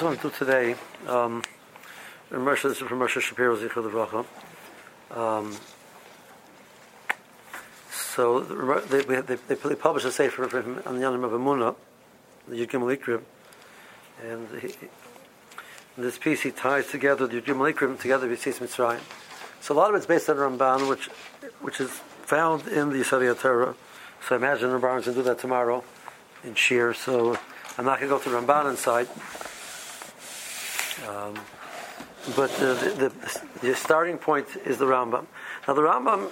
I want to do today, um, this is from Moshe Shapiro Zichar. Um, so they, they, they, they published a sefer for him on the Yanim of Amunah, the Yud Gimel Ikrib, and he, in this piece he ties together the Yud Gimel together with Yitzis Mitzrayim. So a lot of it's based on Ramban, which which is found in the Yisrael Torah. So I imagine Ramban's going to do that tomorrow in Shir. So I'm not going to go to Ramban inside. Um, but the, the, the, starting point is the Rambam. Now the Rambam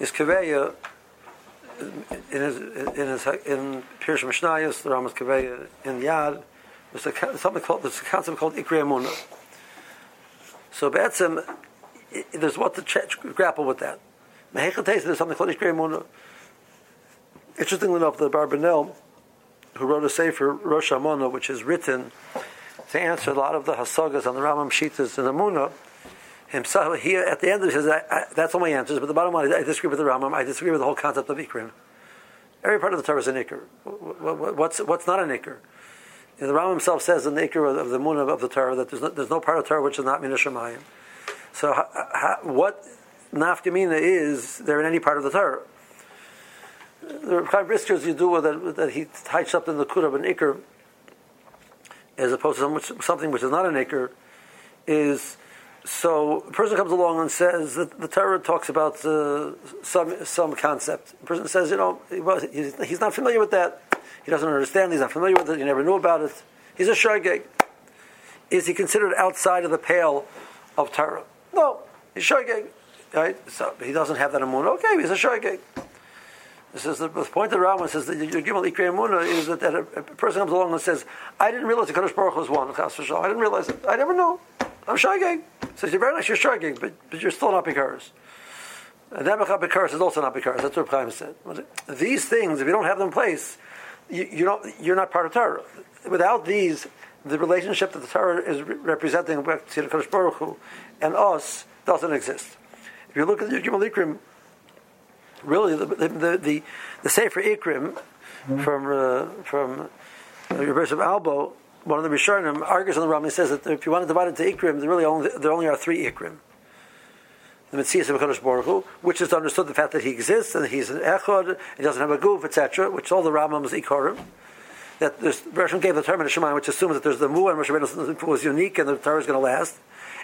is Kaveya in his in his in Pirush Mishnayos. The Rambam is Kaveya in Yad. There's a, something called there's a concept called Ikri Amunah. So Betzim, there's what to grapple with that. There's something called Ikri Amunah. Interestingly enough, the Barbanel, who wrote a sefer Rosh Hashanah, which is written to answer a lot of the hasagas on the Rambam Shitas and the Muna. Himself, he at the end he says, I, I, "That's all my answers." But the bottom line, I disagree with the Rambam. I disagree with the whole concept of ikrim. Every part of the Torah is an ikr. What's what's not an ikr? the Rambam himself says in the ikr of the Muna of the Torah that there's no, there's no part of the Torah which is not minashamayim. So ha, ha, what nafkamina is there in any part of the Torah? The Chaim Briskers you do that that he ties up in the Kura of an ikr as opposed to something which is not an acre, is so a person comes along and says that the Torah talks about uh, some some concept. A person says, you know, he he's, not familiar with that. He doesn't understand. He's not familiar with it. He never knew about it. He's a shogeg. Is he considered outside of the pale of Torah? No, he's shogeg. Right? So he doesn't have that amun. Okay, he's a shogeg. This is the, the point of the Rambam says that your Gimel Ikrei Amuna is that, that a, a, person comes along and says, "I didn't realize the Kadosh Baruch was one." I didn't realize it. I never know. I'm shagig. Says you're very nice. You're shagig, but but you're still not bikaris. And that bikaris is also not bikaris. That's what Chaim said. These things, if you don't have them in place, you, you don't. You're not part of Torah. Without these, the relationship that the Torah is re- representing to the Kadosh Baruch Hu and us doesn't exist. If you look at the Gimel Ikrim really the the the, the Sefer Ikrim mm-hmm. from uh, from uh, your Bishop Albo, one of the Rishonim argues on the Rambam. He says that if you want to divide into Ikrim, there really only there only are three Ikrim. The Mitzvah of Hakadosh Baruch Hu, which is understood the fact that he exists and he's an echad, he doesn't have a goof, etc., which all the Rambam's ikorim. That the Bereshim gave the term in the Shemaim, which assumes that there's the mu and Moshe Rabbeinu was unique and the Torah is going to last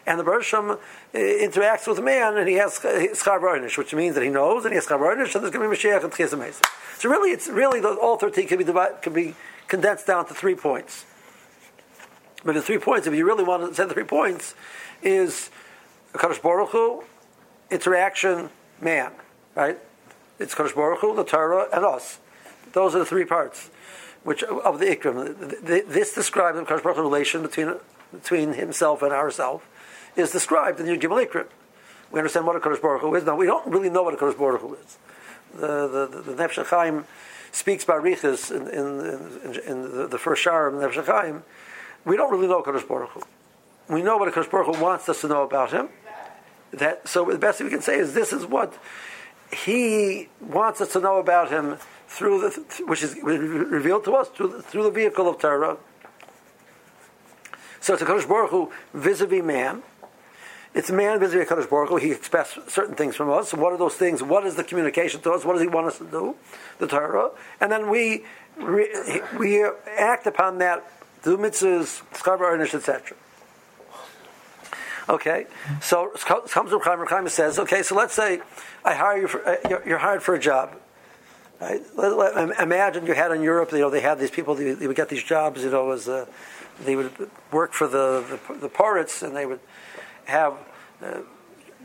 and the Bereshim uh, interacts with man, and he has schar which means that he knows, and he has schar and there's going to be Mashiach and Tchias So really, it's really all thirteen can be can be condensed down to three points. But the three points, if you really want to say the three points, is Kadosh Baruch Hu, interaction, man, right? It's Kadosh Baruch Hu, the Torah, and us. Those are the three parts, which of the Ikrim. This describes the Baruch relation between between himself and ourself is described in the Gimel Ikrim. We understand what a Kodesh Baruch Hu is. Now, we don't really know what a Kodesh Baruch Hu is. The, the, the, the Nefesh Chaim speaks about Riches in, in, in, in, the, the first Shar of Nefesh Chaim. We don't really know Kodesh Baruch Hu. We know what a Kodesh Baruch Hu wants us to know about him. That, so the best we can say is this is what he wants us to know about him through the, which is revealed to us through the, through the vehicle of Torah. So it's a Kodesh Baruch Hu vis-a-vis man, it's man vis-a-vis Kadosh Baruch Hu. He expects certain things from us. What are those things? What is the communication to us? What does he want us to do? The Torah, and then we we act upon that through mitzvahs, schar etc. Okay, so comes from Chaim. Chaim says, okay, so let's say I hire you for uh, you're, you're, hired for a job. Right? Imagine you had in Europe, you know, they had these people. They, they would get these jobs, you know, as uh, they would work for the the, the poritz, and they would have uh,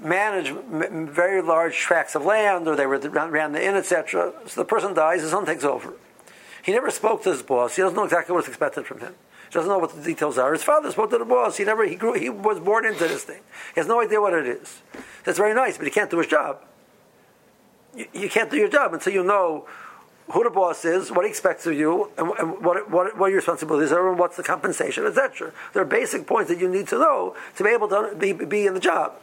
managed very large tracts of land, or they were ran the inn, etc. So the person dies, his son takes over. He never spoke to his boss. He doesn't know exactly what's expected from him. He doesn't know what the details are. His father spoke to the boss. He never he grew. He was born into this thing. He has no idea what it is. That's very nice, but he can't do his job. You, you can't do your job until you know who the boss is, what he expects of you, and, and what, what, what your responsibilities are, and what's the compensation, etc. There are basic points that you need to know to be able to be, be in the job.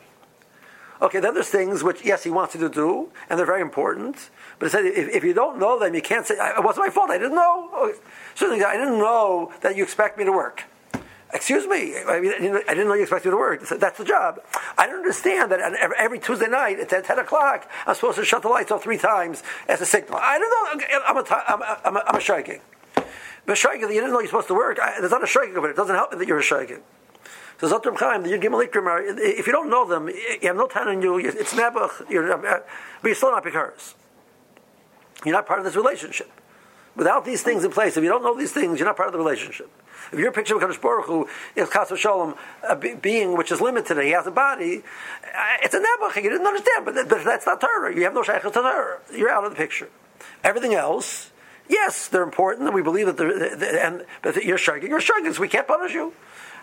Okay, then there's things which, yes, he wants you to do, and they're very important. But it said, if, if you don't know them, you can't say, it wasn't my fault, I didn't know. Certainly, I didn't know that you expect me to work. Excuse me, I, mean, I didn't know you expected me to work. Said, That's the job. I don't understand that every Tuesday night at 10 o'clock, I'm supposed to shut the lights off three times as a signal. I don't know. I'm a, I'm a, I'm a, I'm a shaking. But shaking, you didn't know you're supposed to work. I, there's not a shaking of it. It doesn't help me that you're a shaking. So Zotrim Chaim, the Yud Gimel Ikrim, uh, if you don't know them, you have no time in you, it's never, you're, uh, but you're still not because You're not part of this relationship. Without these things in place, if you don't know these things, you're not part of the relationship. If your picture of Kadosh Baruch Hu is Chas Shalom, a being which is limited, and he has a body, uh, it's a nebuch. You didn't understand, but, but that's not Torah. You have no shaykhs to Torah. You're out of the picture. Everything else, yes, they're important, and we believe that they're, they're and but you're shaking. You're shaking, so we can't punish you.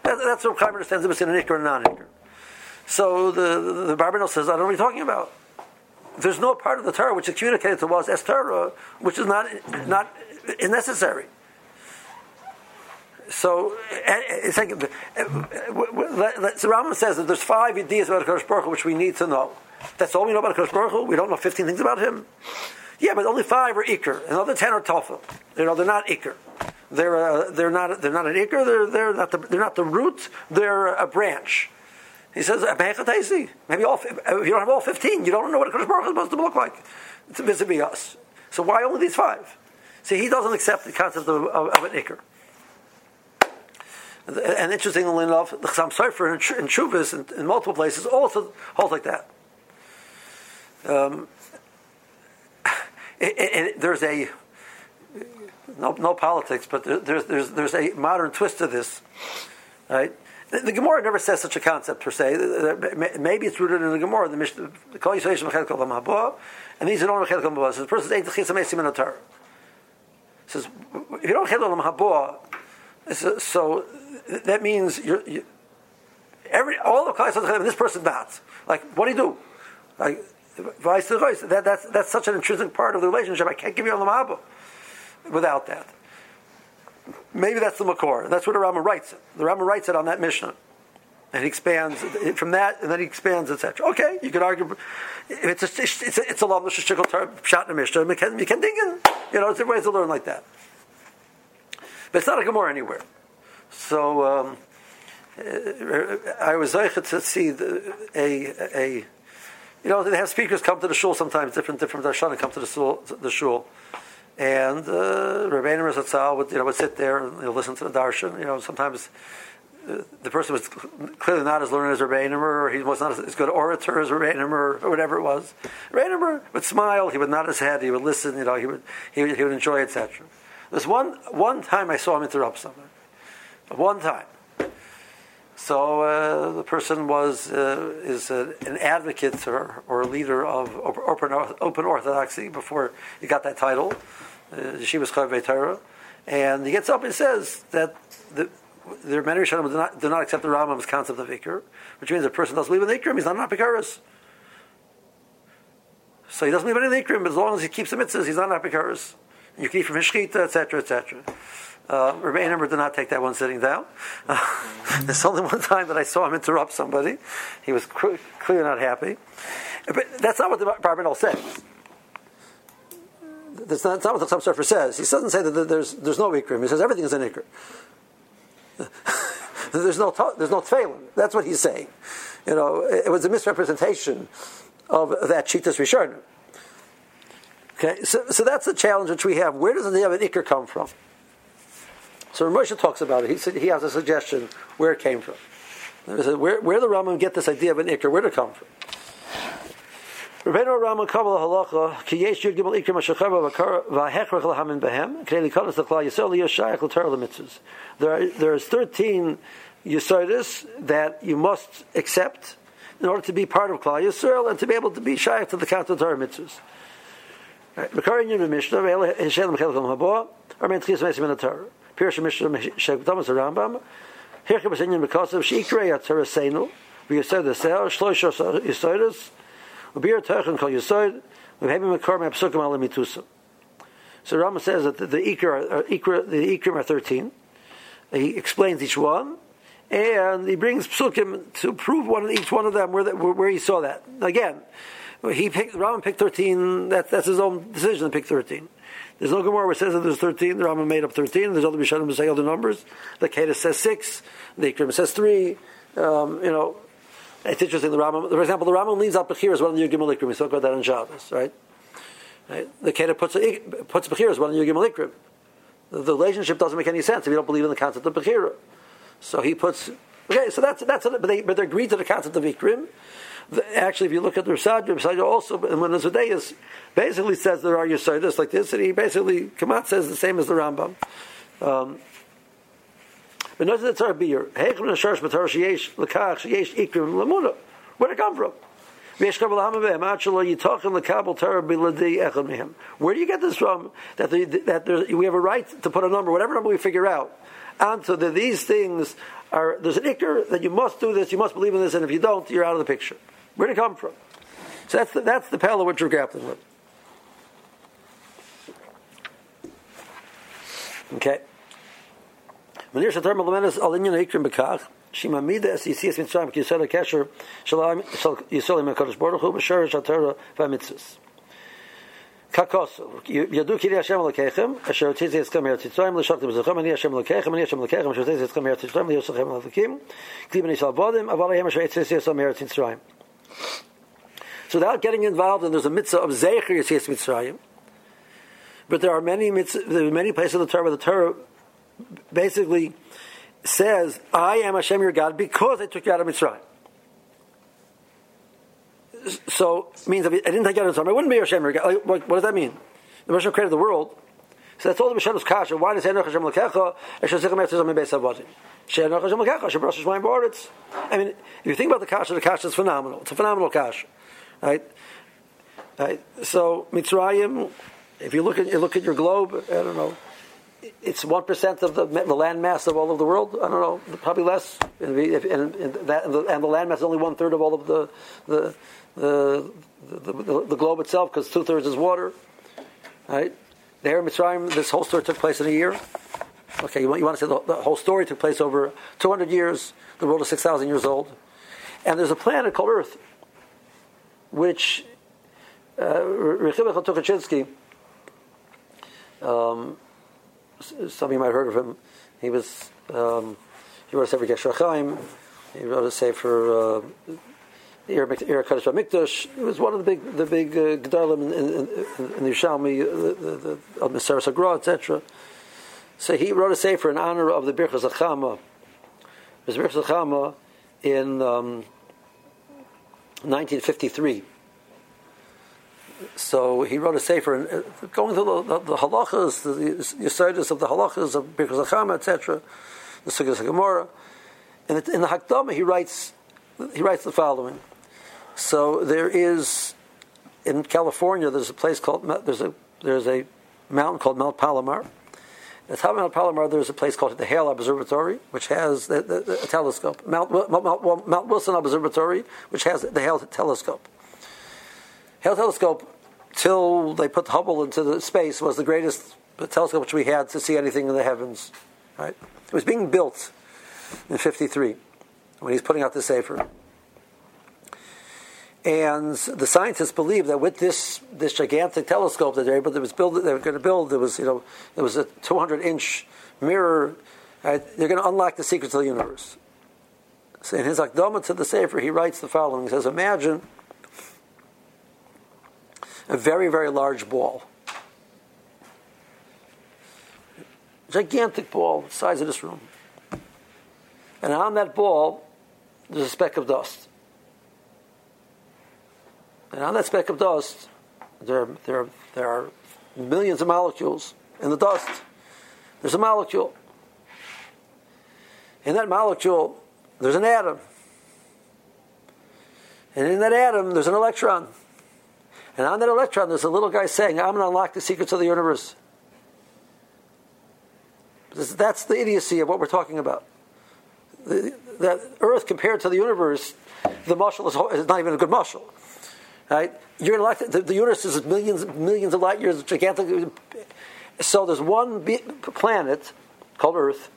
That, that's what Chaim understands between an ikr and a non-ikr. So the the, the Barbanel says, I don't know what you're talking about. There's no part of the Torah which is communicated to us as Torah, which is not not necessary. So it's like so Rambam says that there's five ideas about Hakadosh Baruch Hu which we need to know. That's all we know about Hakadosh Baruch Hu. We don't know 15 things about him. Yeah, but only five are ikr, and the other ten are tofa. You know, they're not ikr. They're uh, they're not they're not an ikr. They're they're not the, they're not the root. They're a branch. He says, maybe all, if you don't have all 15, you don't know what a Kodesh Baruch is supposed to look like. It's vis-a-vis us. So why only these five? See, he doesn't accept the concept of, of, of an ikr. And interestingly enough, the Chassam Sofer in Chuvas in, in, multiple places also holds like that. Um, it, it, there's a no, no politics, but there's, there's, there's a modern twist to this, right? The, the Gemara never says such a concept per se. Maybe it's rooted in the Gemara, the Mishnah, and these are not Mechel Kol Says the person the Chisamesim in the Torah. Says if you don't Mechel Kol Mabah, so that means you're, you, every all the Klai this person not. Like, what do you do? Like. That, that's that's such an intrinsic part of the relationship. I can't give you the Mabah without that. Maybe that's the Makor. That's what the Rama writes it. The Rama writes it on that Mishnah. And he expands from that, and then he expands, etc. Okay, you could argue it's a it's a, it's a long shot in Mishnah. You can, you know, there's ways to learn like that. But it's not a Gemara anywhere. So um, I was zeichet to see the, a a you know they have speakers come to the shul sometimes different different darshanim come to the shul, the shul and uh, Rabbeinu Zatzal would, you know, would sit there and you know, listen to the darshan. You know, sometimes uh, the person was clearly not as learned as Rabbeinu, or he was not as good orator as Rabbeinu, or whatever it was. Rabbeinu would smile, he would nod his head, he would listen, you know, he would, he would, he would enjoy, etc. There's one, one time I saw him interrupt someone. One time. So uh, the person was uh, is uh, an advocate or, or a leader of open, open Orthodoxy before he got that title. Uh, she was Torah, and he gets up and says that the, are many Rishonim do not, do not accept the Rambam's concept of Iker, which means a person doesn't believe in Ikrim, he's not an Apikaris. So he doesn't believe in the Ikrim, but as long as he keeps the mitzvahs, he's not an Apikaris. You can eat from his shechita, etc., etc. Uh, Rabbi Einemer did not take that one sitting down. Uh, there's only one time that I saw him interrupt somebody. He was cr- clearly not happy. But that's not what the Barbanel says. That's not, that's not what the Sofer says. He doesn't say that there's, there's no Ikrim. He says everything is an Ikrim. there's no there's no tefillin. That's what he's saying. You know, it, was a misrepresentation of that Cheetah's Rishonim. Okay, so, so that's the challenge which we have. Where does the idea of an Iker come from? So Moshe talks about it. He said he has a suggestion where it came from. Where, where the Rambam get this idea of an Iker? Where did it come from? Rabbeinu Rambam Kabbalah Halacha Ki Yesh Yud Gimel Ikrim Behem L'Klal Yisrael L'Mitzvahs There are there is thirteen Yisodis that you must accept in order to be part of Klal Yisrael and to be able to be Shayach to the count of Torah Mitzvahs. Mishnah Mishnah Rambam Esel Shlosh Yisodis Ubir Teichen Kol Yisod V'Hebim Mekor Me'Psukim Ala Mitusa So Rambam says that the, the Ikra, Ikra, the Ikrim are 13 he explains each one and he brings psukim to prove one each one of them where, the, where he saw that. Again, he picked Rambam picked thirteen. That, that's his own decision to pick thirteen. There's no Gemara it says that there's 13. The Rambam made up 13. There's other Rishonim who say other numbers. The Kedah says six. The Ikrim says three. Um, you know, it's interesting. The Rambam, for example, the Rambam leaves out Bechir as well in Yud Gimel. We spoke about that in Shabbos, right? right? The Kedah puts puts Bechir as well in Yud Gimel. The, relationship doesn't make any sense if you don't believe in the concept of Bechira. So he puts Okay, so that's that's but they but they agreed to the concept of ikrim. The, actually, if you look at the Rasadra, Rasadra also and when the Zudeus basically says there are Yisodis like this, and he basically Kamat says the same as the Rambam. Um, Lamuna. Where'd it come from? Where do you get this from? That, the, that we have a right to put a number, whatever number we figure out, answer that these things are there's an ikr that you must do this, you must believe in this, and if you don't, you're out of the picture. Where did it come from? So that's the, that's the pella which we're grappling with. Okay. Manir shatar malamenes al inyan ikrim bekach. Yisias mitzrayim ki yisrael kesher shalam yisrael Baruch Hu b'shar shatara v'amitzvus. Kakosu. Yadu kiri Hashem Elokechem, asher l'shaktim b'zuchem, ani Hashem Elokechem, ani Hashem Elokechem, asher Eretz Yitzrayim, l'yosachem Yisrael ahem asher Eretz Yitzrayim. So without getting involved, and there's a mitzvah of Zecher Yitzis Mitzrayim, but there are many mitzvah, there are many places in the Torah where the Torah basically says, I am Hashem your God because I took you out of Mitzrayim so means if I didn't take you out of Mitzrayim, I wouldn't be Hashem. Like, what, what does that mean? The Hashem created the world. So that's all the Mishnah's kasha. Why does Hashem Lekecha? Hashem Boritz. I mean, if you think about the kasha, the kasha is phenomenal. It's a phenomenal kasha, right? Right. So Mitzrayim. If you look at you look at your globe, I don't know. It's one percent of the, the land mass of all of the world. I don't know, probably less. And, and, and that, and the land mass is only one third of all of the the the, the, the, the globe itself because two thirds is water. Right? There Mitzrayim, this whole story took place in a year. Okay, you want, you want to say the, the whole story took place over 200 years. The world is 6,000 years old. And there's a planet called Earth, which uh, Rechiv um, some of you might have heard of him. He was um, he wrote a sefer Gesher Chaim. He wrote a sefer uh, Ir Kaddish Mikdash. It was one of the big, the big uh, gedalim in, in, in, the Yerushalmi, uh, Sagra, etc. So he wrote a sefer in honor of the Birchas Achama. It was Birchas Achama in um, 1953. So he wrote a sefer, and uh, going through the, the, the halachas, the, the of the halachas of Birchas Achama, etc., the Sugyas Gemara. And in the Hakdama, he writes he writes the following. So there is in California. There's a place called there's a there's a mountain called Mount Palomar. At the top of Mount Palomar, there's a place called the Hale Observatory, which has the, the, the telescope. Mount, Mount, Mount, Wilson Observatory, which has the Hale telescope. Hale telescope, till they put Hubble into the space, was the greatest telescope which we had to see anything in the heavens. Right? It was being built in '53 when he's putting out the Sefer. And the scientists believe that with this this gigantic telescope that they're able build, they were going to build, there was you know there was a 200 inch mirror. Right? They're going to unlock the secrets of the universe. So in his Akdama to the Sefer, he writes the following: He says, "Imagine a very very large ball, gigantic ball, the size of this room, and on that ball there's a speck of dust." And on that speck of dust, there, there, there are millions of molecules in the dust. There's a molecule. In that molecule, there's an atom. And in that atom, there's an electron. And on that electron, there's a little guy saying, I'm going to unlock the secrets of the universe. That's the idiocy of what we're talking about. The, that Earth compared to the universe, the muscle is, is not even a good muscle. Right? You're elected. The, the universe is millions, millions of light years, gigantic. So there's one planet called Earth,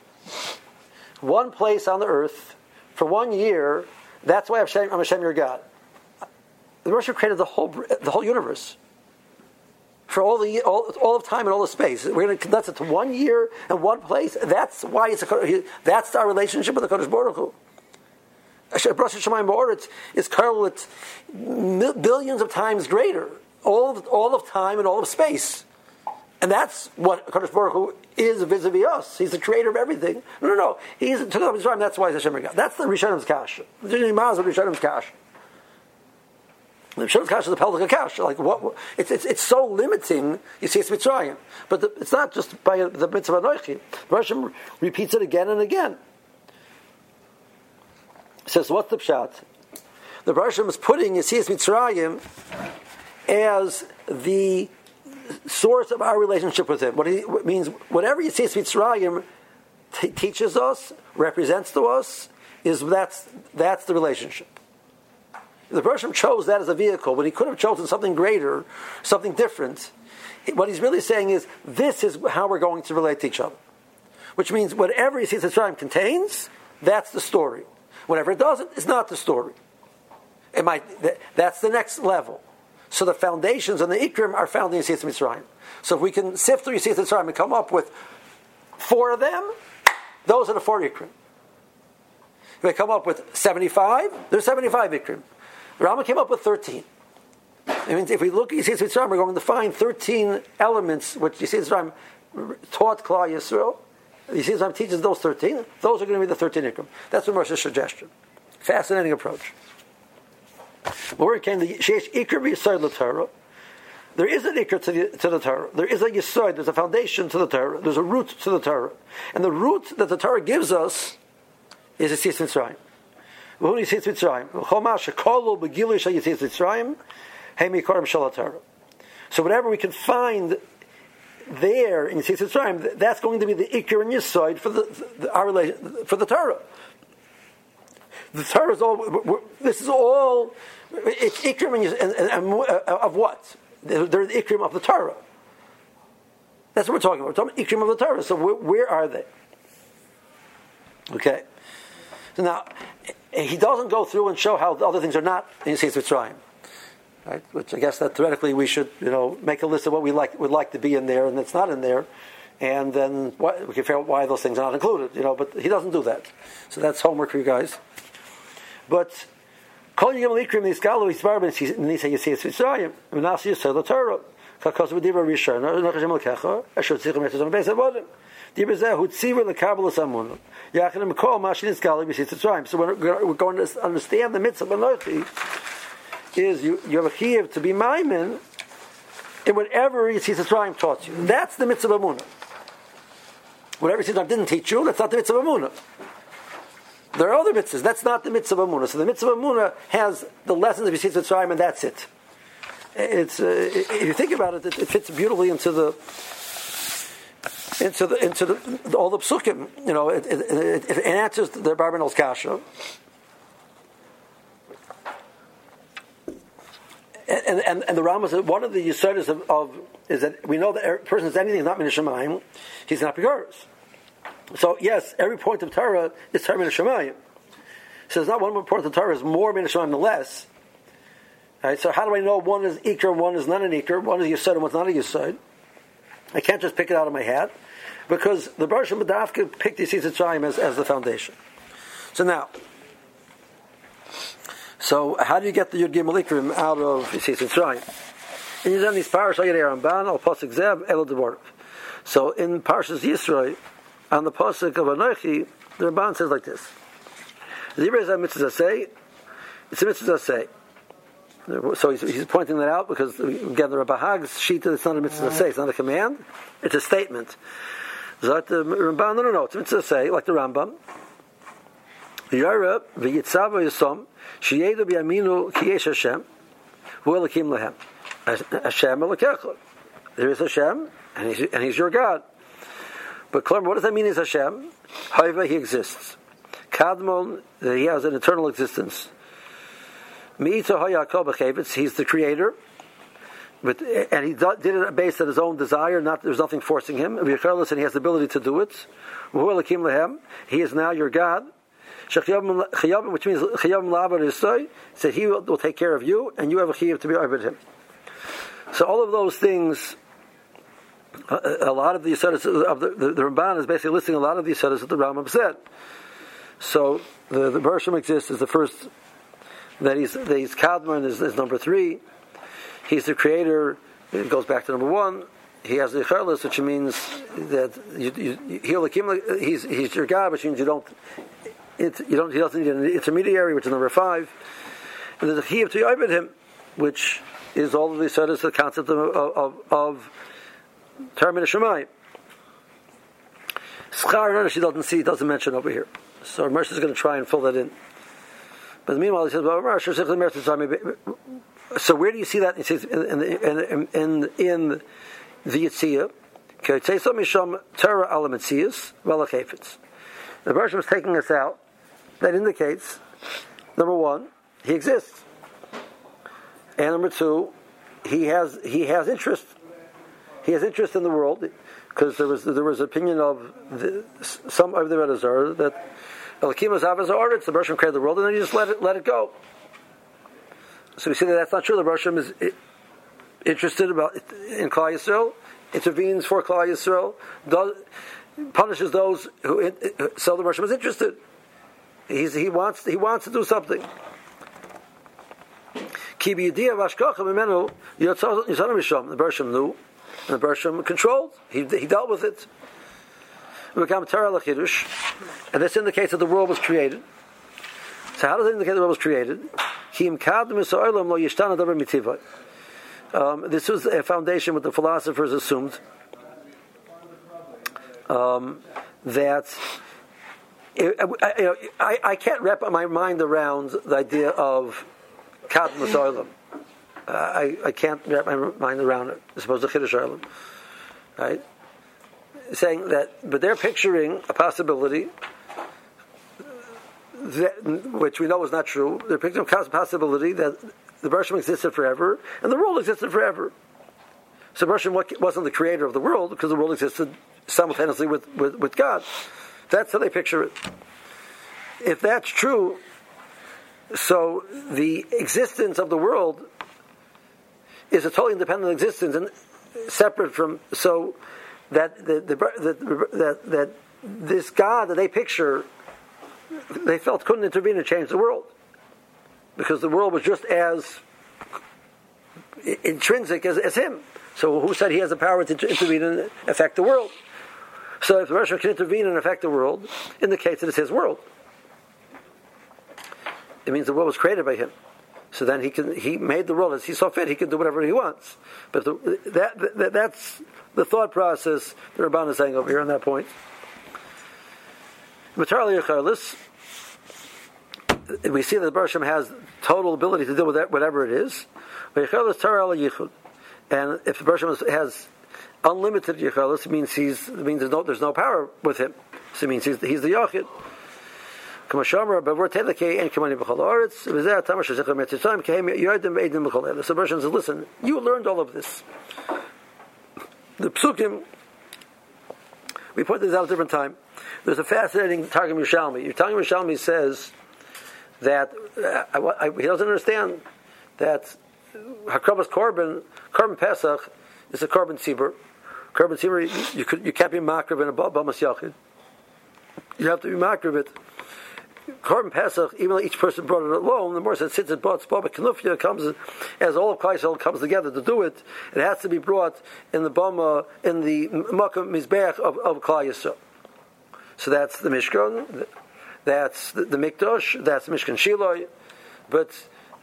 one place on the Earth for one year. That's why I'm Hashem, I'm Hashem your God. The Rosh created the whole the whole universe. for all the all, all of time and all of space. We're going to condense it to one year and one place. That's why it's a, that's our relationship with the Kodesh Baruch Hu. Rosh Hashanah is correlate billions of times greater, all of, all of time and all of space. And that's what Kodesh Baruch Hu is vis-a-vis us. He's the creator of everything. No, no, no. He's took up his time. That's why he's Hashem God. That's the Rishonim's kash. The Rishonim's kash. The Rishonim's kash is the Peltic kash. Like what? It's, it's, it's so limiting. You see, it's Mitzrayim, but the, it's not just by the mitzvah Anoichi. Hashem repeats it again and again. says, what's the pshat? The Hashem is putting Yisiyas Mitzrayim as the source of our relationship with Him. What he what means, whatever Yitzhak Mitzrayim t- teaches us, represents to us, is that's that's the relationship. The person chose that as a vehicle, but he could have chosen something greater, something different. What he's really saying is, this is how we're going to relate to each other. Which means whatever Yitzhak Mitzrayim contains, that's the story. Whatever it doesn't, is not the story. It might, that's the next level. So the foundations and the ikrim are found in Yitzias Mitzrayim. So if we can sift through Yitzias Mitzrayim and come up with four of them, those are the four ikrim. If we come up with 75, there's 75 ikrim. Rama came up with 13. I mean, if we look at Yitzias Mitzrayim, we're going to find 13 elements which Yitzias Mitzrayim taught Klal Yisrael. Yitzias Mitzrayim teaches those 13. Those are going to be the 13 ikrim. That's the Moshe's suggestion. Fascinating approach. Where it came the Sheish Ikr Yisod Torah. There is an Ikr to the, to the Torah. There is a Yisod, there's a foundation to the Torah. There's a root to the Torah. And the root that the Torah gives us is a Sis Mitzrayim. Mitzrayim. Shekolu Yitzis Mitzrayim. Hemi Koram Torah. So whatever we can find there in Yitzis Mitzrayim, that's going to be the Ikr and Yisod for the, the, our, for the Torah. The Torah is all. This is all. It's ikrim and, and, and, uh, of what? They're the ikrim of the Torah. That's what we're talking about. We're talking ikrim of the Torah. So where, where are they? Okay. So now he doesn't go through and show how the other things are not in Yitzias Mitzrayim. Right? Which I guess that theoretically we should, you know, make a list of what we like would like to be in there and that's not in there, and then why, we can figure out why those things are not included. You know, but he doesn't do that. So that's homework for you guys. But So we're, going to understand the mitzvah Anochi is you, you have a chiyuv to be maimin in whatever Yisrayim taught you. That's the mitzvah Amunah. Whatever Yisiyas didn't teach you, that's not the mitzvah Amunah. There are other mitzvahs. That's not the mitzvah of Amunah. So the mitzvah of Amunah has the lessons of Yisitz Mitzrayim, and that's it. It's uh, if you think about it, it, it, fits beautifully into the into the into the, all the psukim. You know, it, it, it answers the Barbanel's kasha. And, and, and the Rama said one of the yisodis of, of, is that we know that a person is anything not min he's not begaris. So yes, every point of Torah is Torah min Shemayim. So it's not one point of Torah is more min Shemayim than less. Right, so how do I know one is Iker and one is not an Iker, one is Yisod and one's not a Yisod? I can't just pick it out of my hat because the Baruch Madafka picked Yisis Mitzrayim as, as the foundation. So now, so how do you get the Yud Gimel Ikrim out of Yisis Mitzrayim? And you done these parashas Ayir Ramban al Pasuk Zev El So in Parshas Yisro, on the pasuk of Anochi, the Ramban says like this: Zibra is a mitzvah say. It's a mitzvah say. So he's, he's, pointing that out because again, the Behag's shita. It's not a mitzvah say. It's not a command. It's a statement. Zot the uh, Ramban. No, no, no. It's mitzvah say, like the Rambam. Yara v'yitzava yisom sheyedu b'yaminu kiyesh Hashem v'elakim lehem Hashem elakecha. There is Hashem, and he's, and he's your God. But Klamar, what does that mean is Hashem? However, he exists. Kadmon, he has an eternal existence. He's the creator. But, and he did it based on his own desire, not there's nothing forcing him. And he has the ability to do it. He is now your God. Which means he will, will, take care of you, and you have a chiyuv to be over him. So all of those things, a, a lot of the of the, the, the Ramban is basically listing a lot of the Yisodis that the Rambam said. So the the exists is the first that he's that he's Kadmon is, is number three. He's the creator. It goes back to number one. He has the Cherlis, which means that you, you, he's he's your God, which means you don't it, you don't he doesn't need an intermediary, which is number five. And there's a Chiv to him, which is all of the said is the concept of of, of Termin Shemai. Schar she doesn't see, doesn't mention over here. So Mercer is going to try and fill that in. But meanwhile, he says, well, so where do you see that? He says in in in, in the Yitzia, Misham Torah Alamitzias, Velachefetz. The version is taking us out. That indicates, number one, he exists, and number two, he has he has interest. He has interest in the world because there was there was opinion of the, some of the Rebbezer that Elakim is Avaz Oritz, the Bershom created the world, and then you just let it let it go. So we see that that's not true. The Bershom is interested about in Klal Yisrael, intervenes for Klal Yisrael, does, punishes those who in, so the Bershom is interested. He's, he wants he wants to do something. The Bershom knew, and the Bershom controlled. He, he dealt with it. And this indicates that the world was created. So how does it indicate the world was created? Um, this was a foundation what the philosophers assumed um, that I, you know, I, I, can't wrap my mind around the idea of Kadmus Oilam. Uh, I, I can't wrap my mind around it. It's supposed to Chiddush Oilam. Right? saying that, but they're picturing a possibility, which we know is not true. They're picturing a possibility that the Bershom existed forever and the world existed forever. So Bershom wasn't the creator of the world because the world existed simultaneously with, with, with God. That's how they picture it. If that's true, so the existence of the world is a totally independent existence and separate from so that the, the, the, that that this God that they picture, they felt couldn't intervene and change the world, because the world was just as intrinsic as, as him. So who said he has the power to intervene and affect the world? So if the Russian can intervene and affect the world, in indicates that it's his world. It means the world was created by him. So then he can he made the world as he saw fit. He can do whatever he wants. But the, that, that that's the thought process the Rabban is saying over here on that point. We see that the Bershom has total ability to deal with that, whatever it is. And if the Bershom has unlimited yichalis, it means he's it means there's no there's no power with him. So it means he's, he's the yachid. So Bershom says, listen, you learned all of this the psukim, we put this out a different time. There's a fascinating Targum Yerushalmi. Targum Yerushalmi says that uh, I, I, he doesn't understand that Hakrabas Korban, Korban Pesach, is a Korban Tzibur. Korban Tzibur, you, you, you can't be makrav in a Bamas Yachid. You have to be makrav it Korban Pesach, even though each person brought it alone, the more it sits at Bot Baba Kanufia comes as all of comes together to do it. It has to be brought in the Bama in the Makam Mizbeach of, of Klal So that's the Mishkan, that's the, the that's the Mishkan Shiloh, but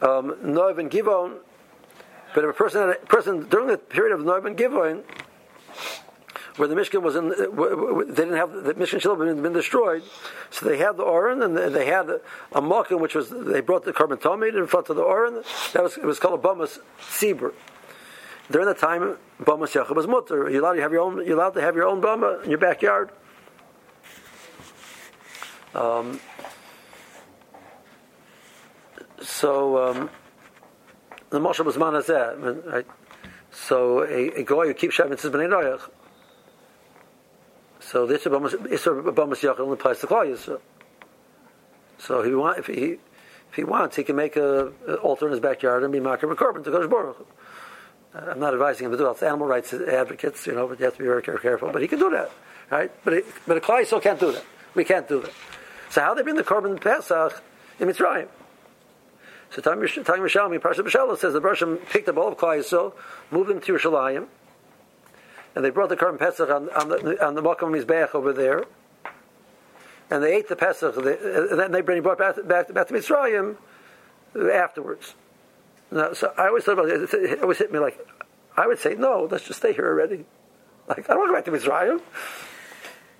um, Noiv and Givon. But if a person, a person during the period of Noiv and Givon, where the Mishkan was in, they didn't have the Mishkan Shiloh had been destroyed, so they had the Oren and they had a, a which was they brought the carbon tomate in front of the Oren. That was it was called a Bamas Sibur. During that time, Bamas Yachid was mutter. You're allowed to have your own. You're allowed to have your own Bama in your backyard. Um, so um, the Moshe was manazeh, right? So a, a guy who keeps Shabbat says b'nei noyach. So this is Isser Abamas Yachal only applies to Klal Yisrael. So he, want, if he if he wants, he can make a, a altar in his backyard and be makar korban to Kodesh Baruch. I'm not advising him to do that. It's animal rights advocates, you know, but you have to be very careful. But he can do that, right? But it, but a Klai still can't do that. We can't do that. So how they bring the korban Pesach in Mitzrayim? So Tanya Mishalmi, Parsha B'Shalom says the Bershom picked up all of Klai Yisrael, moved them to Yerushalayim, and they brought the korban Pesach on, on the on the Makam Mizbeach over there, and they ate the Pesach. And then they brought back back, back to Mitzrayim afterwards. Now, so I always thought about it. It always hit me like, I would say, no, let's just stay here already. Like, I don't want to go back to Mitzrayim.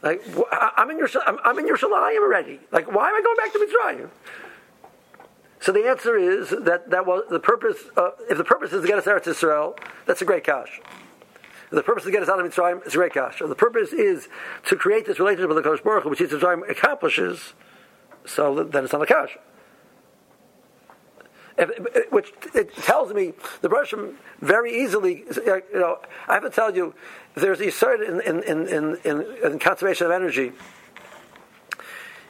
Like, I'm in your, I'm in Yerushalayim already. Like, why am I going back to Mitzrayim? So the answer is that that was the purpose. Uh, if the purpose is to get us out to Israel, that's a great cash. The purpose is to get us out of Mitzrayim, it's a great cash. The purpose is to create this relationship with the Kodesh Baruch which Mitzrayim accomplishes, so then it's not a cash. If, which it tells me the Russian very easily, you know, I have to tell you, there's a certain in, in, in, in, in conservation of energy.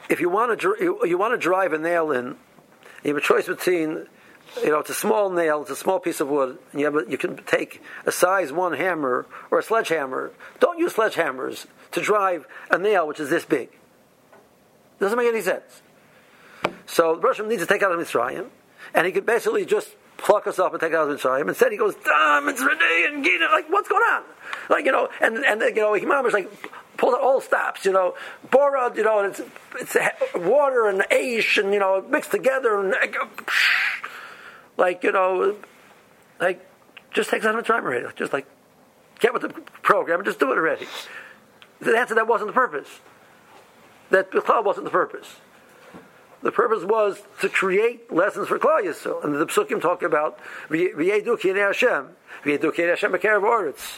If you want to you, you want to drive a nail in, you have a choice between, you know, it's a small nail, it's a small piece of wood, you have a, you can take a size one hammer or a sledgehammer. Don't use sledgehammers to drive a nail which is this big. It Doesn't make any sense. So the Russian needs to take out a Mitzrayim and he could basically just pluck us up and take us out of Mitzrayim. Instead, he goes, "Damn, it's Renee and Gina." Like, what's going on? Like, you know, and and you know, Imam is like pulls out all stops. You know, Bora, you know, and it's it's water and aish and you know mixed together and like you know, like just takes out of Mitzrayim already. Just like get with the program and just do it already. The answer that wasn't the purpose. That Bichal wasn't the purpose. The purpose was to create lessons for Klal Yisrael, and the psukim talk about v'yedu kinei Hashem, v'yedu kinei Hashem b'kerev oritz.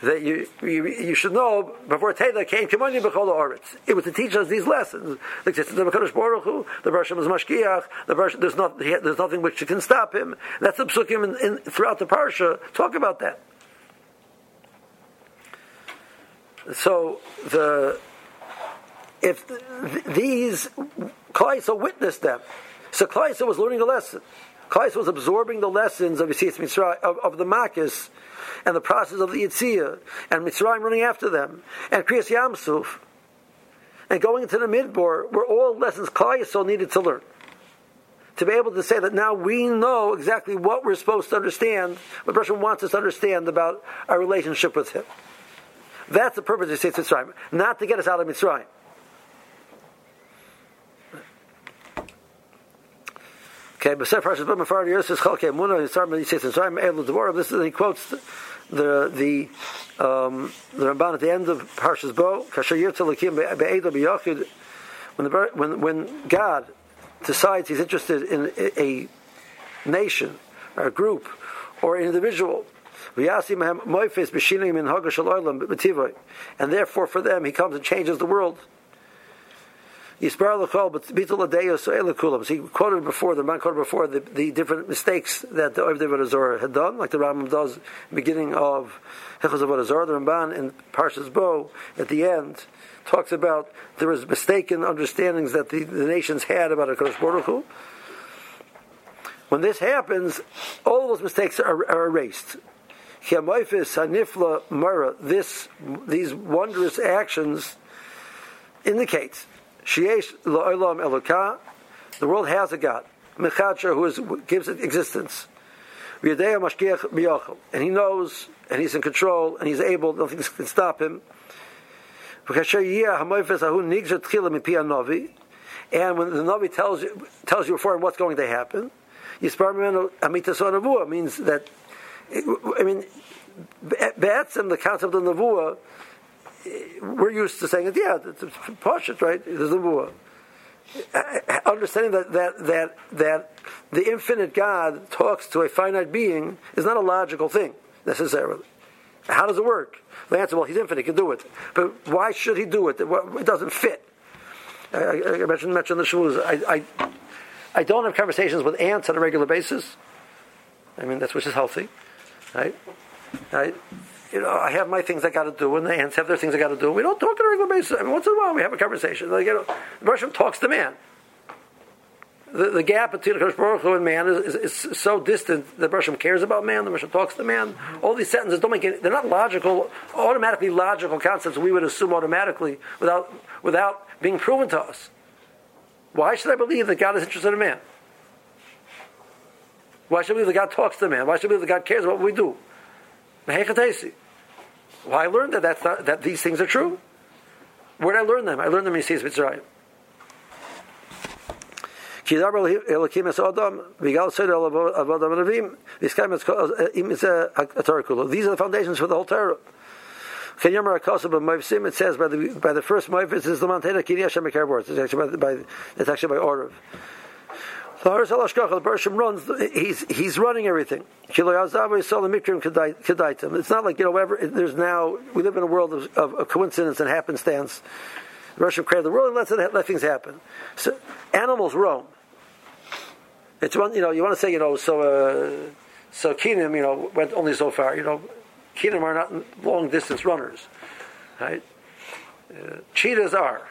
That you, you, you should know before Teda came Kimoni b'chol oritz. It was to teach us these lessons. The existence of Hakadosh Baruch Hu, the Bershom is mashkiach. The Bershom, there's not there's nothing which can stop him. That's the psukim in, in, throughout the parsha talk about that. So the if th- these Klaisa witnessed them. So Klaisa was learning a lesson. Klaisa was absorbing the lessons of Yitzias Mitzrayim, of, of the Makis, and the process of the Yitzia, and Mitzrayim running after them, and Kriyas Yamsuf, and going into the Midbar were all lessons Klaisa needed to learn. To be able to say that now we know exactly what we're supposed to understand, what Hashem wants us to understand about our relationship with Him. That's the purpose of Yitzias Mitzrayim, not to get us out of Mitzrayim. Okay, but Parshas B'Mafar Yosef Chalke Muna Yisar Melishes Yisrael Elu Devorah. This is he quotes the the um, the Ramban at the end of Parshas Bo Kasher Yirtzeh Lakim Be'edo when the when when God decides He's interested in a nation or a group or an individual. And therefore, for them, He comes and changes the world. Yisbar l'chol, but bitul adeyo so He quoted before, the man quoted before, the, the different mistakes that the Oivdei Vodazor had done, like the Rambam does beginning of Hechaz Vodazor. The Ramban in Parshas Bo, at the end, talks about there was mistaken understandings that the, the nations had about HaKadosh Baruch Hu. When this happens, all those mistakes are, are erased. This, these wondrous actions indicates Sheesh la'olam elokah. The world has a God. Mechadsher, who is, gives it existence. And he knows, and he's in control, and he's able, nothing can stop him. And when the Navi tells you, tells you for him what's going to happen, means that, I mean, Be'etzim, the concept of Nevuah, we're used to saying yeah, it's, it's Pashit, right? There's the Buah. Understanding that, that, that, that the infinite God talks to a finite being is not a logical thing, necessarily. How does it work? The answer, well, he's infinite, he can do it. But why should he do it? It doesn't fit. I, I mentioned, mentioned the shulus. I, I, I don't have conversations with ants on a regular basis. I mean, that's which is healthy, right? Right? You know, I have my things I got to do, and the ants have their things I got to do. We don't talk on a regular basis. I mean, once in a while we have a conversation. Like, you know, the Russian talks to man. the, the gap between Kodesh Baruch Hu and man is, is, is so distant that Bershom cares about man, the Bershom talks to man. All these sentences don't make it, they're not logical, automatically logical concepts we would assume automatically without, without being proven to us. Why should I believe that God is interested in man? Why should I believe that God talks to man? Why should I believe that God cares about what we do? Well, I learned that, that's not, that these things are true. Where did I learn them? I learned them in Yitzias Mitzrayim. Eh, these are the foundations for the whole Torah. It says by the by the first Moifis is the Montana It's actually by, by it's actually by order. The Bershom runs. He's he's running everything. It's not like you know. There's now we live in a world of, of, of coincidence and happenstance. The Bershom created the world and lets it, let things happen. So animals roam. It's one. You know. You want to say. You know. So. Uh, so Keenan, you know, went only so far. You know, Keenan are not long distance runners, right? Uh, cheetahs are.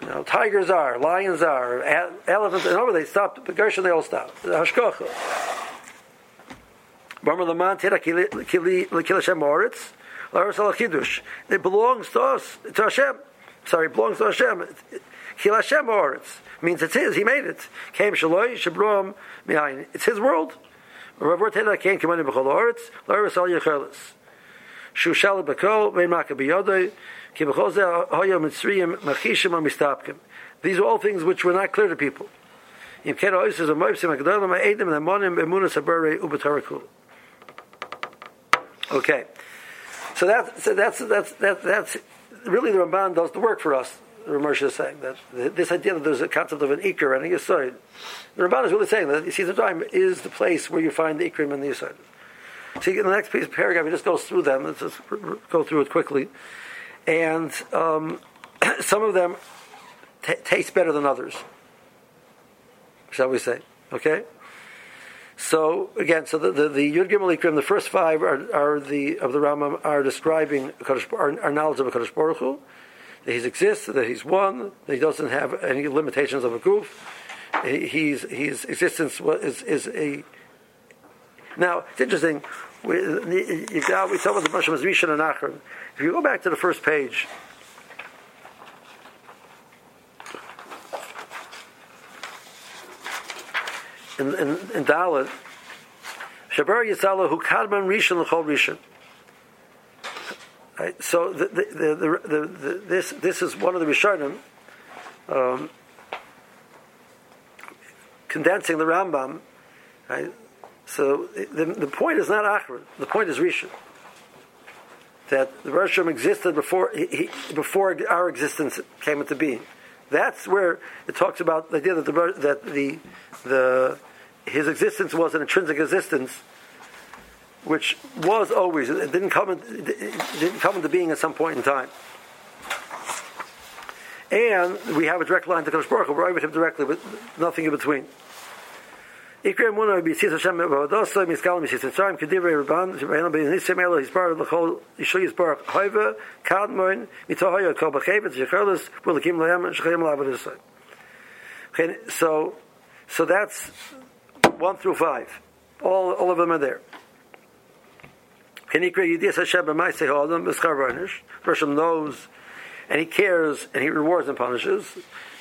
You know, tigers are, lions are, elephants, and over they stop. The Gershon, they all stop. The Hashkocha. It belongs to us, to Hashem. Sorry, it belongs to Hashem. Kil Hashem Oretz means it's his. He made it. Came Shaloi Shabrom Mihain. It's his world. Rav Teda came Kamani B'chol Oretz. Loris Al Yechelis. Shushal B'kol Vein Maka. These are all things which were not clear to people. Okay, so that so that's that's that, that's really the Ramban does the work for us. The is saying that this idea that there's a concept of an ikr and a yisoid. The Ramban is really saying that you see the time is the place where you find the ikrim and the yisoid. See, in the next piece of paragraph, he just goes through them. Let's just go through it quickly and um, some of them t- taste better than others. Shall we say? Okay. So again, so the the, the Yud Gimel Ikrim, the first five are, are the of the Rambam are describing our, our knowledge of a Kadosh Baruch Hu, that He exists, that He's one, that He doesn't have any limitations of a goof. He's His existence is is a. Now it's interesting. We, we talk about the Moshe Rishon and Achron. If you go back to the first page, in, in, in Dalit, Shabar Yitzala who Kadman Rishon L'chol Rishon. Right, so the, the, the, this this is one of the Rishonim um, condensing the Rambam. Right? So the, the point is not Achron. The point is Rishon that the Rosh existed before he, before our existence came into being. That's where it talks about the idea that the that the the his existence was an intrinsic existence, which was always it didn't come it didn't come into being at some point in time. And we have a direct line to Kodesh Baruch Hu. We're with him directly, but nothing in between. Muna Hashem Miskal Mitzrayim Rabban Elo Yisbar Hoiva Lehem Shechayim Okay, so so that's one through five. All all of them are there. Kenikre Yidis Hashem B'Maisei Ha'adam B'Schar Varnish. Person knows and he cares and he rewards and punishes.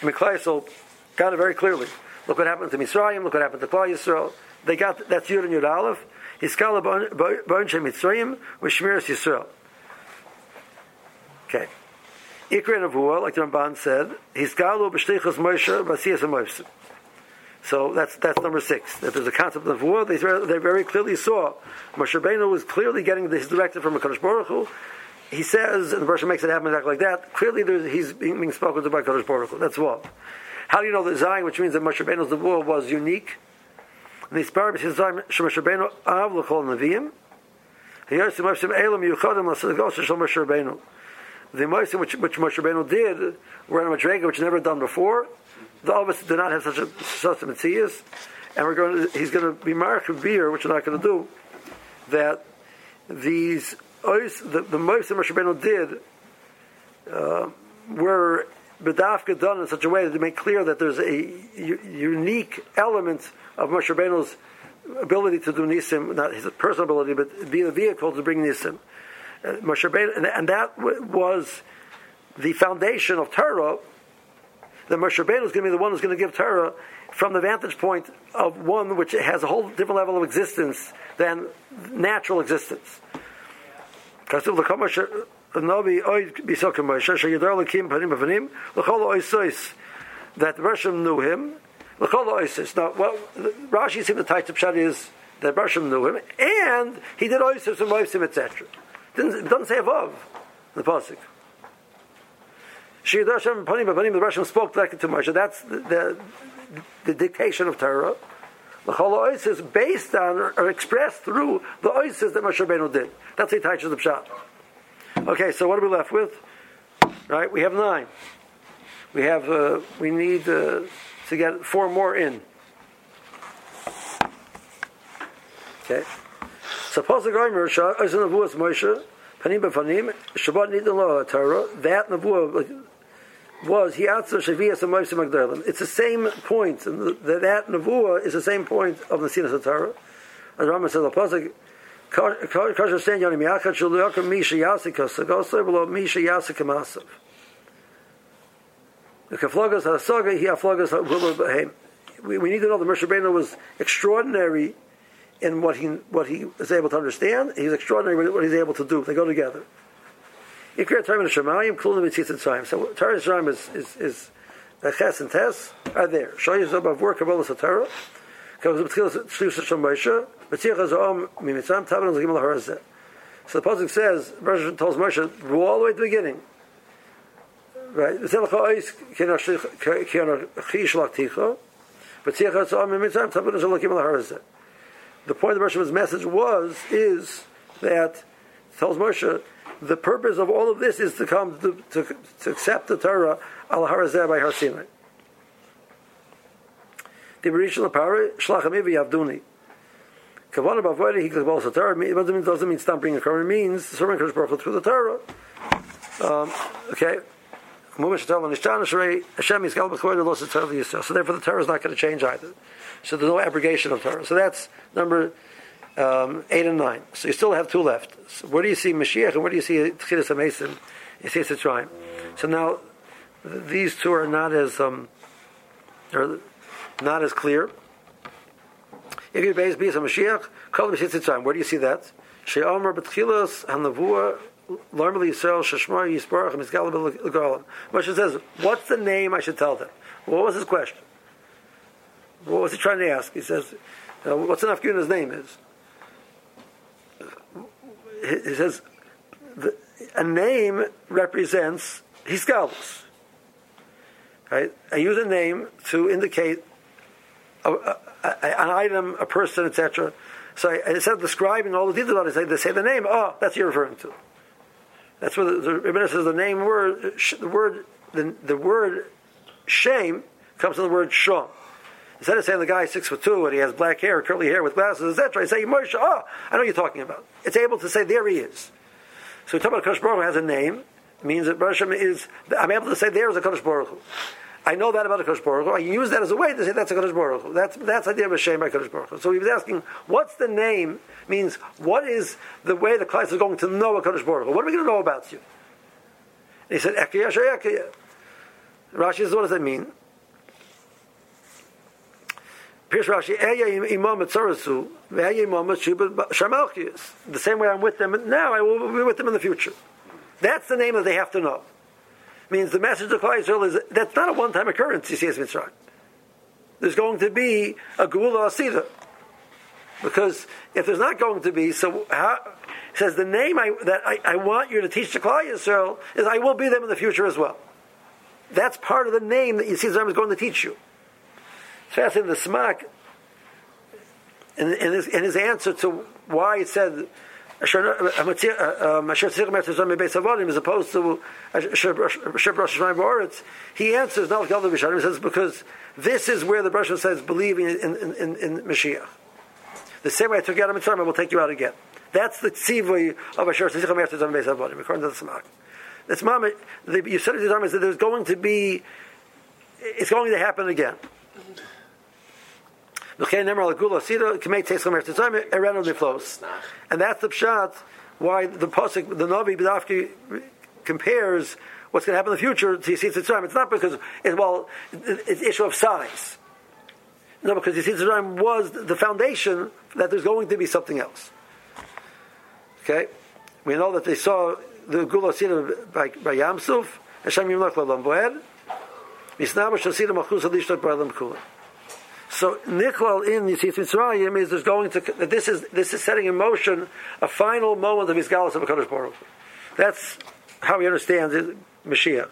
And Miklaisel got it very clearly. Look what happened to Mitzrayim. Look what happened to Klal Yisrael. They got that's Yud and Yud Aleph. Hiskala Bon Shem Mitzrayim with Shmiras Yisrael. Okay. Ikra Nevuah, like the Ramban said, Hiskalu b'shlichus Moshe b'asiyas Moshe. So that's that's number six. That there's a concept of war. They, they very clearly saw Moshe Rabbeinu was clearly getting his directive from a Kadosh Baruch Hu. He says, and the version makes it happen exactly like that. Clearly, he's being spoken to by Kadosh Baruch Hu. That's what. How do you know that Zion, which means that Moshe Rabbeinu's Nevuah was unique? And the Sparab says Zion, Moshe Rabbeinu Av L'chol Nevi'im, Hayosim Moshe Elam Yuchadim L'Sagos Shal Moshe Rabbeinu. The Moshe which, which Moshe Rabbeinu did were in a Madrega which never done before. The Elvis did not have such a such a Metzias, and we're going to, he's going to be Mark beer, which we're not going to do, that these the, the Moshe Moshe Rabbeinu did uh, were bedafka done in such a way that to make clear that there's a u- unique element of Moshe Rabbeinu's ability to do nisim, not his personal ability, but be the vehicle to bring nisim. Uh, Moshe Rabbeinu, and, and that w- was the foundation of Torah. That Moshe Rabbeinu is going to be the one who's going to give Torah from the vantage point of one which has a whole different level of existence than natural existence. Navi that Rashim knew him. Now, what Rashi seems to to pshat is that Rashim knew him and he did oisois and oisim etc. It doesn't say above the pasuk. Hashem panim the Rashim spoke directly to Moshe. That's the, the, the dictation of Torah. The whole is based on or expressed through the oisis that Moshe Rabbeinu did. That's the touches the pshat. Okay, so what are we left with? Right, we have nine. We have uh, we need uh, to get four more in. Okay, suppose the Gomer is in the Vuas Moshe Panim Befanim Shabbat Nidin Torah. That Nevuah was he answered Shavias and Moshe Magdalim. It's the same point, and the, that Nevuah is the same point of the Sinus Torah. And Rambam says the pasuk. The he. We we need to know that Moshe was extraordinary in what he what he is able to understand. He's extraordinary in what he's able to do. They go together. If you're Ikra Torah and Shemayim klulim mitzitzit time. So Torah and Shemayim is is is the ches and tes are there. Shoyim zabav work kabbalah Torah. So the pasuk says, Moshe tells Moshe, all the way to the beginning. Right? The point of Moshe's message was, is that tells Moshe, the purpose of all of this is to come to, to, to accept the Torah al Harazeh by Har Sinai. The Berishon Lapara, Shlacham Ivi Yavduni. Kavanah b'avodah he kabbalas the Torah. It doesn't mean, stop bringing a Korban. It means serving Kodesh Baruch through the Torah. Um, okay. So therefore the Torah is not going to change either. So there's no abrogation of Torah. So that's number um, eight and nine. So you still have two left. So where do you see Mashiach and where do you see Tchilas HaMesim? You see it's a. So now these two are not as um, not as clear. If you base be a Mashiach, call the Mashiach Where do you see that? She'omer betchilas hanavua Larmali Yisrael Sheshmar Yisbarach Mizgal Legalim. Moshe says, "What's the name I should tell them?" What was his question? What was he trying to ask? He says, uh, "What's enough his name is?" He says, the, "A name represents Hisgalus." Right? I use a name to indicate a, a, an item, a person, etc. So I, instead of describing all the details, I say they say the name. Oh, that's what you're referring to. That's what the, the says. The name word, the word, the, the word shame comes from the word shom. Instead of saying the guy is six foot two and he has black hair, curly hair with glasses, etc., I say Moshe. Oh, I know what you're talking about. It's able to say there he is. So we talk about Kodesh Baruch Hu has a name. It means that Rosh is. I'm able to say there is a Kodesh Baruch Hu. I know that about a Kodesh Baruch Hu. I use that as a way to say that's a Baruch Hu. That's that's the idea of a shame by Kodesh Baruch. So he was asking, what's the name? Means what is the way the class is going to know a Kodesh Baruch Hu? What are we going to know about you? And he said, Ekiyah Ekiyah. Rashi says, what does that mean? Pirush Rashi, Eya Imam Etzarasu, Eya Imam Shamalchias. The same way I'm with them now, I will be with them in the future. That's the name that they have to know means the message of Klal Yisrael is that's not a one-time occurrence. As Mitzrayim. There's going to be a Gula Asida. Because if there's not going to be, so how, says the name I, that I, I, want you to teach the Klal Yisrael is I will be them in the future as well. That's part of the name that Yisrael is going to teach you. It's fascinating. The Smak, in, in, his, in his answer to why it said as uh, uh, uh, opposed to he answers not like He says because this is where the Brush says believing in, in, in, in Mashiach. The same way I took you out of Mitzrayim, I will take you out again. That's the tzivui of Asher Tzichem Eretz Zam Beis Avodim, according to the Samach. That's mama. The Yisrael Yisrael is that there's going to be, it's going to happen again. And that's the pshat why the pasuk, the Navi B'dafki compares what's going to happen in the future to Yitzhak Tzrayim. It's not because, it, well, it's issue of size. No, because Yitzhak Tzrayim was the foundation that there's going to be something else. Okay? We know that they saw the Gula Sina by, by Yamsuf, Hashem Yimlach Lalam Boed, Misnaba Shasina Machus Alishtat Ba'alam Kula. So Niklal in Yitzias Mitzrayim is there's going to this is this is setting in motion a final moment of his galus of Hakadosh Baruch. That's how he understands it, Mashiach.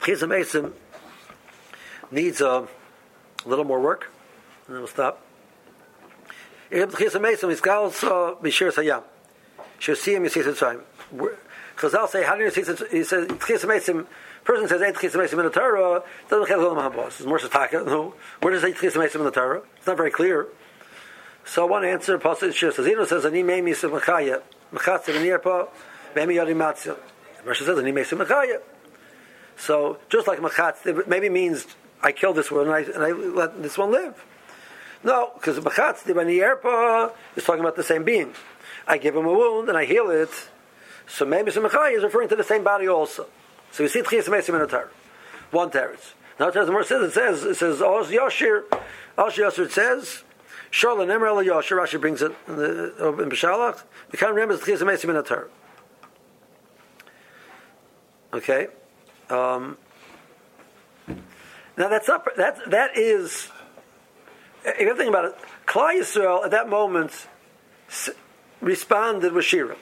Chizam Esim needs uh, a little more work, and then we'll stop. Chizam Esim is galus uh, Mishir Sayam. Shosiyim Yitzias Mitzrayim. Chazal say, how do you see? He says Chizam Esim person says Eit Chisamesim in the Torah, doesn't have Olam Habos. It's more Shataka. No. Where does Eit Chisamesim in the Torah? It's not very clear. So one answer, Pasuk Shir says, Ino says, Ani Meimi Sim Mechaya, Mechatze V'nirpa, Meimi Yadi Matzil. Rashi says, Ani Meimi Sim Mechaya. So, just like Mechatze, maybe means, I kill this one and I, and I let this one live. No, because Mechatze V'nirpa is talking about the same being. I give him a wound and I heal it. So maybe Mechaya is referring to the same body also. So we see Tchias Mesim in a Torah. One teretz. Now the more says it says it says Oz Yashir. Oz Yashir it says Sharla Nemer El Yashir. Rashi brings it in, the, in Beshalach. The kind of remembers Tchias Mesim in a Torah. Okay. Um, now that's up. That that is. If you think about it, Klal Yisrael at that moment responded with Shira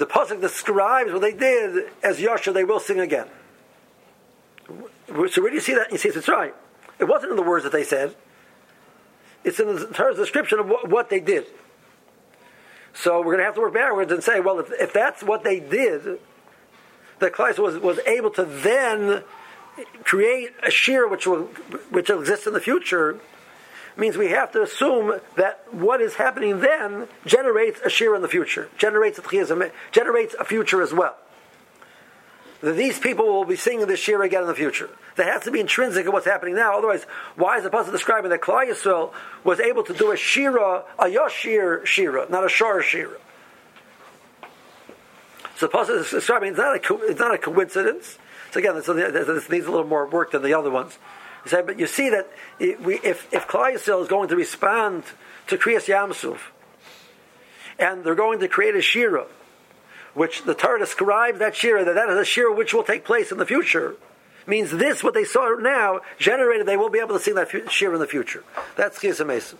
the pasuk describes what they did as Yasha, they will sing again. So where do you see that? You see, it's right. It wasn't in the words that they said. It's in the Torah's description of what, what they did. So we're going to have to work backwards and say, well, if, if that's what they did, that Kleist was, was able to then create a shear which will which will exist in the future means we have to assume that what is happening then generates a shear in the future, generates a generates a future as well. That these people will be singing this shear again in the future. That has to be intrinsic in what's happening now. Otherwise, why is the pasuk describing that Klal Yisrael was able to do a shira, a yashir shira, not a shar shira? So the pasuk is describing it's not a it's not a coincidence. So again, this needs a little more work than the other ones. He said, but you see that if, if Klal Yisrael is going to respond to Kriyas Yamsuf, and they're going to create a Shira, which the Torah describes that Shira, that that is a Shira which will take place in the future, means this, what they saw now, generated, they will be able to see that Shira in the future. That's Kriyas Mason.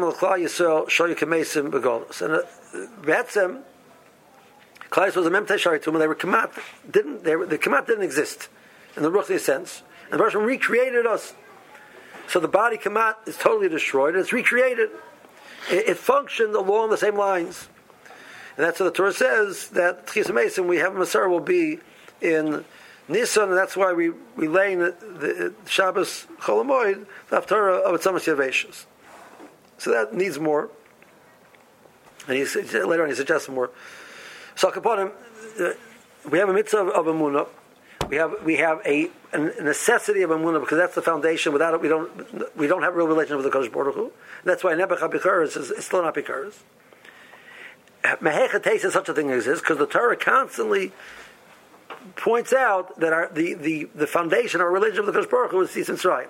L'Klal Yisrael. And uh, Klais was a memtei shari tumah. They were kamat. Didn't they? Were, the kamat didn't exist in the ruchli sense. And the Russian recreated us. So the body kamat is totally destroyed. and It's recreated. It, it functioned along the same lines. And that's what the Torah says that Tchis Mason, we have a Masar will be in Nisan, and that's why we, we lay in the, the Shabbos Cholamoid, the Haftarah of Tzamas Yavashis. So that needs more. And he, later on he suggests more. So Kaponim, uh, we have a mitzvah of, of Amunah. We have we have a, a necessity of Amunah because that's the foundation. Without it, we don't we don't have a real relationship with the Kodesh Baruch Hu. That's why Nebuch HaBikaris is, is still not Bikaris. Mehecha taste such a thing exists because the Torah constantly points out that our, the, the, the foundation of our religion of the Kodesh Baruch Hu is Tzis Mitzrayim.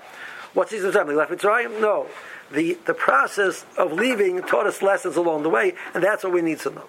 What's Tzis Mitzrayim? They left Mitzrayim? No. The, the process of leaving taught us lessons along the way, and that's what we need to know.